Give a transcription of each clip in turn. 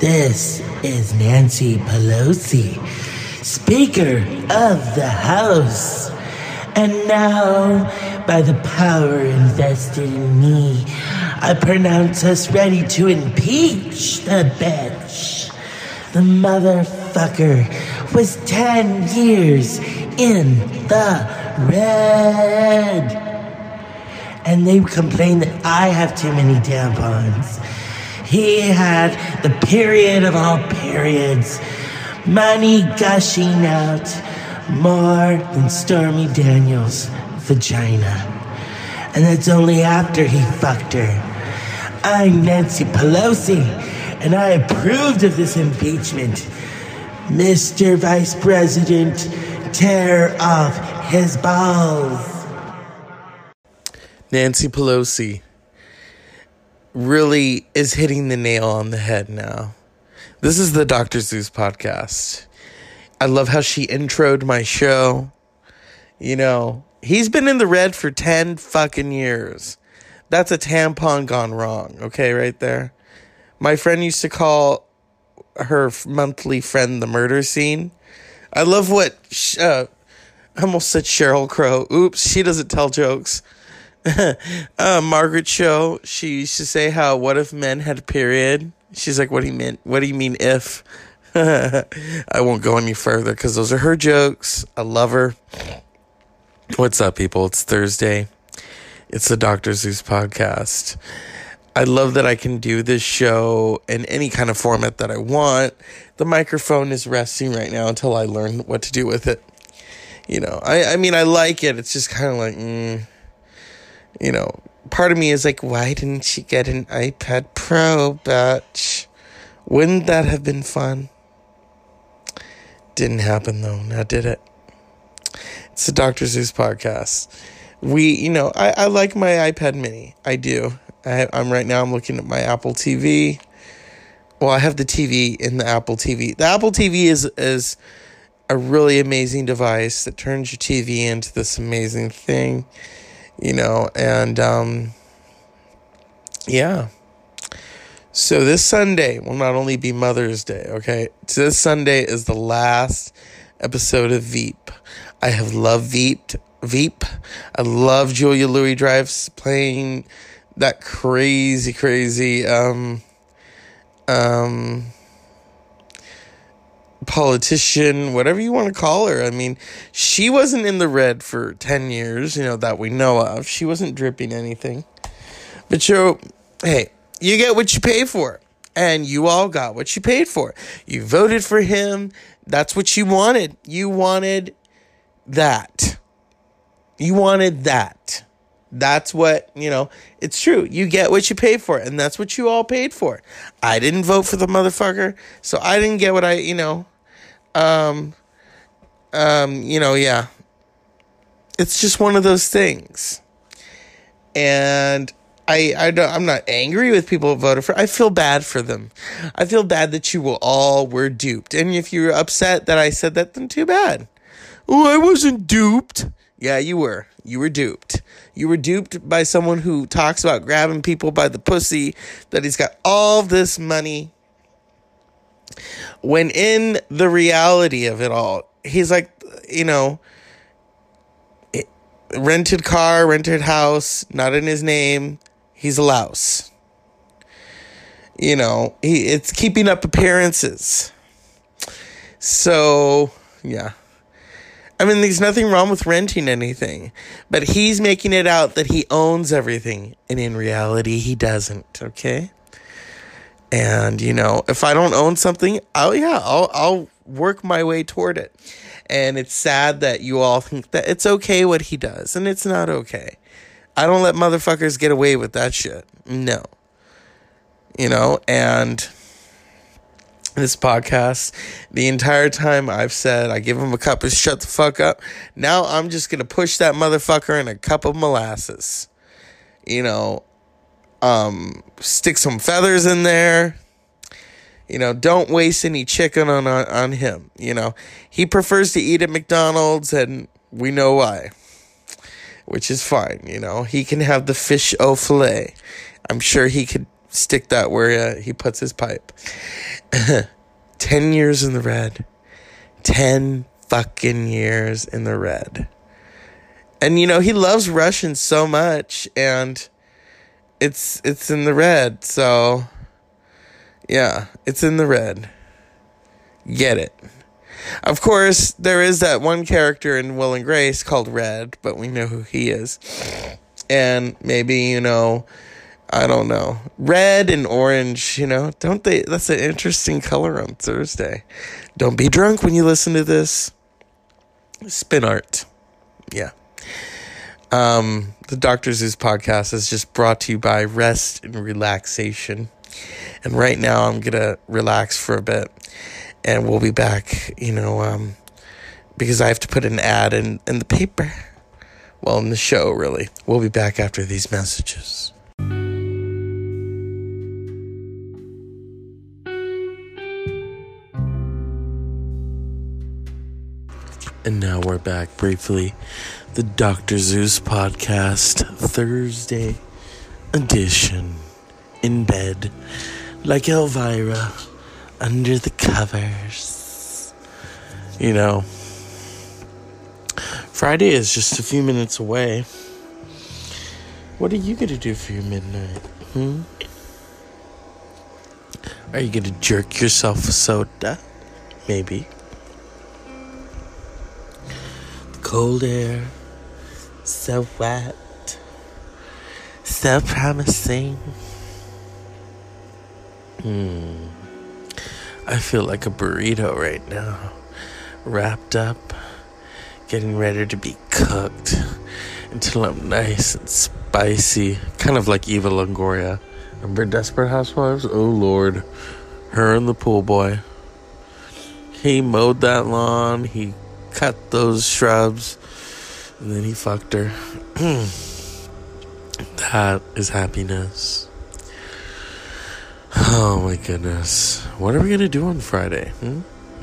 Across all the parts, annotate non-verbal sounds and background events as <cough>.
This is Nancy Pelosi, Speaker of the House. And now, by the power invested in me, I pronounce us ready to impeach the bitch. The motherfucker was 10 years in the red. And they complain that I have too many tampons. He had the period of all periods, money gushing out more than Stormy Daniels' vagina. And that's only after he fucked her. I'm Nancy Pelosi, and I approved of this impeachment. Mr. Vice President, tear off his balls. Nancy Pelosi really is hitting the nail on the head now. This is the Dr. Zeus podcast. I love how she introed my show. You know, he's been in the red for 10 fucking years. That's a tampon gone wrong, okay, right there. My friend used to call her monthly friend the murder scene. I love what, uh, I almost said Sheryl Crow. Oops, she doesn't tell jokes. <laughs> uh, Margaret Cho, she used to say how, what if men had a period? She's like, what do you mean? What do you mean if? <laughs> I won't go any further because those are her jokes. I love her. What's up, people? It's Thursday. It's the Dr. Zeus podcast. I love that I can do this show in any kind of format that I want. The microphone is resting right now until I learn what to do with it. You know, I, I mean, I like it. It's just kind of like, mm, you know, part of me is like, why didn't she get an iPad Pro, bitch? Wouldn't that have been fun? Didn't happen though, now did it? It's the Dr. Zeus podcast. We, you know, I, I like my iPad mini. I do. I, I'm right now, I'm looking at my Apple TV. Well, I have the TV in the Apple TV. The Apple TV is, is a really amazing device that turns your TV into this amazing thing, you know, and, um, yeah. So this Sunday will not only be Mother's Day, okay? This Sunday is the last episode of Veep. I have loved Veep. Veep. I love Julia Louis Dreyfus playing that crazy, crazy um um politician, whatever you want to call her. I mean, she wasn't in the red for 10 years, you know, that we know of. She wasn't dripping anything. But you hey, you get what you pay for. And you all got what you paid for. You voted for him. That's what you wanted. You wanted that. You wanted that. That's what, you know, it's true. You get what you pay for, and that's what you all paid for. I didn't vote for the motherfucker, so I didn't get what I, you know, um, um, you know, yeah. It's just one of those things. And I, I don't, I'm not angry with people who voted for. I feel bad for them. I feel bad that you all were duped. And if you're upset that I said that, then too bad. Oh, I wasn't duped. Yeah, you were. You were duped. You were duped by someone who talks about grabbing people by the pussy, that he's got all this money. When in the reality of it all, he's like, you know, rented car, rented house, not in his name he's a louse. You know, he it's keeping up appearances. So, yeah. I mean, there's nothing wrong with renting anything, but he's making it out that he owns everything, and in reality, he doesn't, okay? And, you know, if I don't own something, oh yeah, I'll I'll work my way toward it. And it's sad that you all think that it's okay what he does, and it's not okay. I don't let motherfuckers get away with that shit. No. You know, and this podcast, the entire time I've said I give him a cup of shut the fuck up. Now I'm just gonna push that motherfucker in a cup of molasses. You know, um, stick some feathers in there. You know, don't waste any chicken on on, on him. You know, he prefers to eat at McDonald's, and we know why which is fine. You know, he can have the fish au filet. I'm sure he could stick that where uh, he puts his pipe. <laughs> 10 years in the red. 10 fucking years in the red. And you know, he loves Russian so much and it's it's in the red. So yeah, it's in the red. Get it. Of course, there is that one character in Will and Grace called Red, but we know who he is. And maybe, you know, I don't know. Red and orange, you know, don't they? That's an interesting color on Thursday. Don't be drunk when you listen to this. Spin art. Yeah. Um, the Dr. Zeus podcast is just brought to you by Rest and Relaxation. And right now I'm going to relax for a bit and we'll be back, you know, um, because I have to put an ad in, in the paper. Well, in the show, really. We'll be back after these messages. And now we're back briefly. The Dr. Zeus podcast, Thursday edition. In bed, like Elvira, under the covers. You know, Friday is just a few minutes away. What are you going to do for your midnight? Hmm? Are you going to jerk yourself a soda? Maybe. Cold air, so wet, so promising. Hmm. I feel like a burrito right now, wrapped up, getting ready to be cooked until I'm nice and spicy, kind of like Eva Longoria. Remember Desperate Housewives? Oh Lord, her and the pool boy. He mowed that lawn. He cut those shrubs, and then he fucked her. <clears throat> that is happiness. Oh my goodness. What are we gonna do on Friday? Hmm?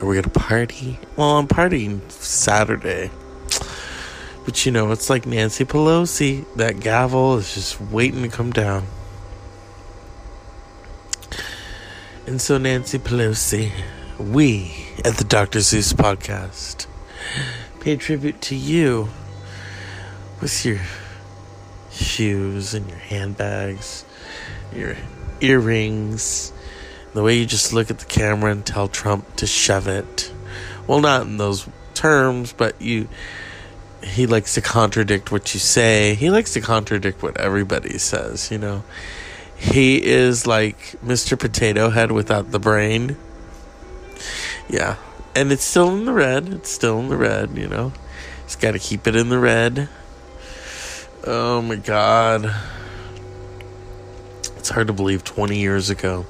Are we gonna party? Well, I'm partying Saturday. But you know, it's like Nancy Pelosi. That gavel is just waiting to come down. And so, Nancy Pelosi, we at the Dr. Zeus podcast pay tribute to you with your shoes and your handbags, your earrings, the way you just look at the camera and tell Trump to shove it. Well, not in those terms, but you. He likes to contradict what you say. He likes to contradict what everybody says, you know. He is like Mr. Potato Head without the brain. Yeah, and it's still in the red. It's still in the red, you know. He's got to keep it in the red. Oh my god. It's hard to believe 20 years ago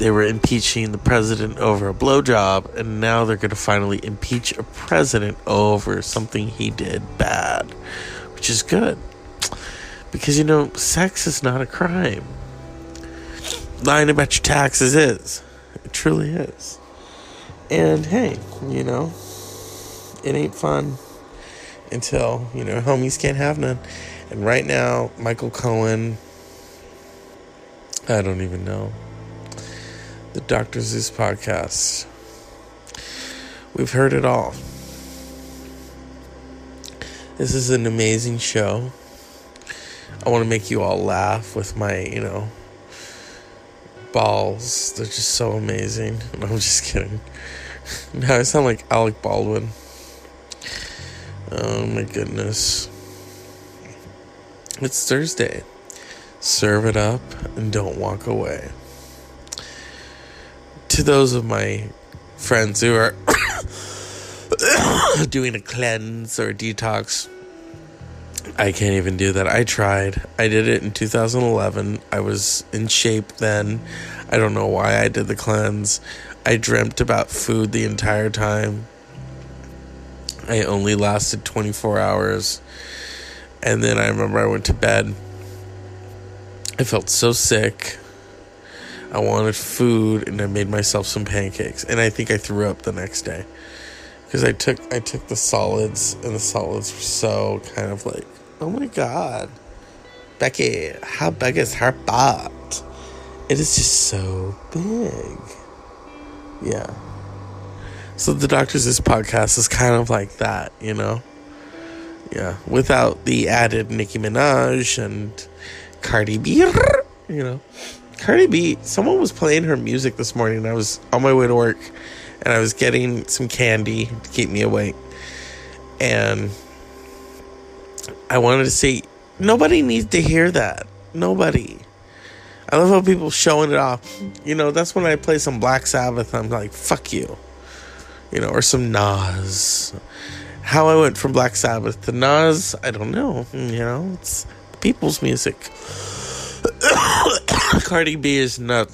they were impeaching the president over a blowjob, and now they're going to finally impeach a president over something he did bad, which is good. Because, you know, sex is not a crime. Lying about your taxes is. It truly is. And hey, you know, it ain't fun until, you know, homies can't have none. And right now, Michael Cohen, I don't even know. The Dr. Zeus podcast. We've heard it all. This is an amazing show. I want to make you all laugh with my, you know, balls. They're just so amazing. <laughs> I'm just kidding. <laughs> Now I sound like Alec Baldwin. Oh my goodness. It's Thursday. Serve it up and don't walk away. To those of my friends who are <coughs> <coughs> doing a cleanse or a detox, I can't even do that. I tried. I did it in 2011. I was in shape then. I don't know why I did the cleanse. I dreamt about food the entire time. I only lasted 24 hours. And then I remember I went to bed. I felt so sick. I wanted food and I made myself some pancakes and I think I threw up the next day. Cuz I took I took the solids and the solids were so kind of like, "Oh my god. Becky, how big is her butt?" It is just so big. Yeah. So the Dr. Zeus podcast is kind of like that, you know? Yeah. Without the added Nicki Minaj and Cardi B, <laughs> you know? Cardi B, someone was playing her music this morning and I was on my way to work and I was getting some candy to keep me awake. And I wanted to say, nobody needs to hear that. Nobody. I love how people showing it off. You know, that's when I play some Black Sabbath. I'm like, fuck you. You know, or some Nas. How I went from Black Sabbath to Nas, I don't know. Mm, you know, it's people's music. <coughs> Cardi B is not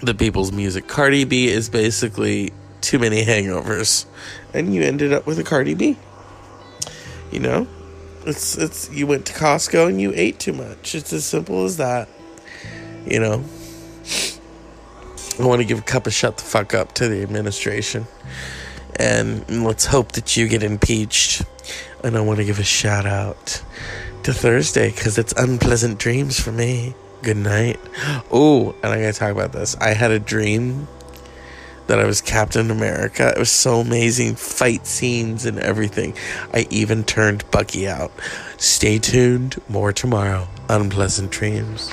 the people's music. Cardi B is basically too many hangovers, and you ended up with a Cardi B. You know, it's it's you went to Costco and you ate too much. It's as simple as that. You know, I want to give a cup of shut the fuck up to the administration, and let's hope that you get impeached. And I want to give a shout out to Thursday because it's unpleasant dreams for me. Good night. Oh, and I gotta talk about this. I had a dream that I was Captain America. It was so amazing. Fight scenes and everything. I even turned Bucky out. Stay tuned. More tomorrow. Unpleasant dreams.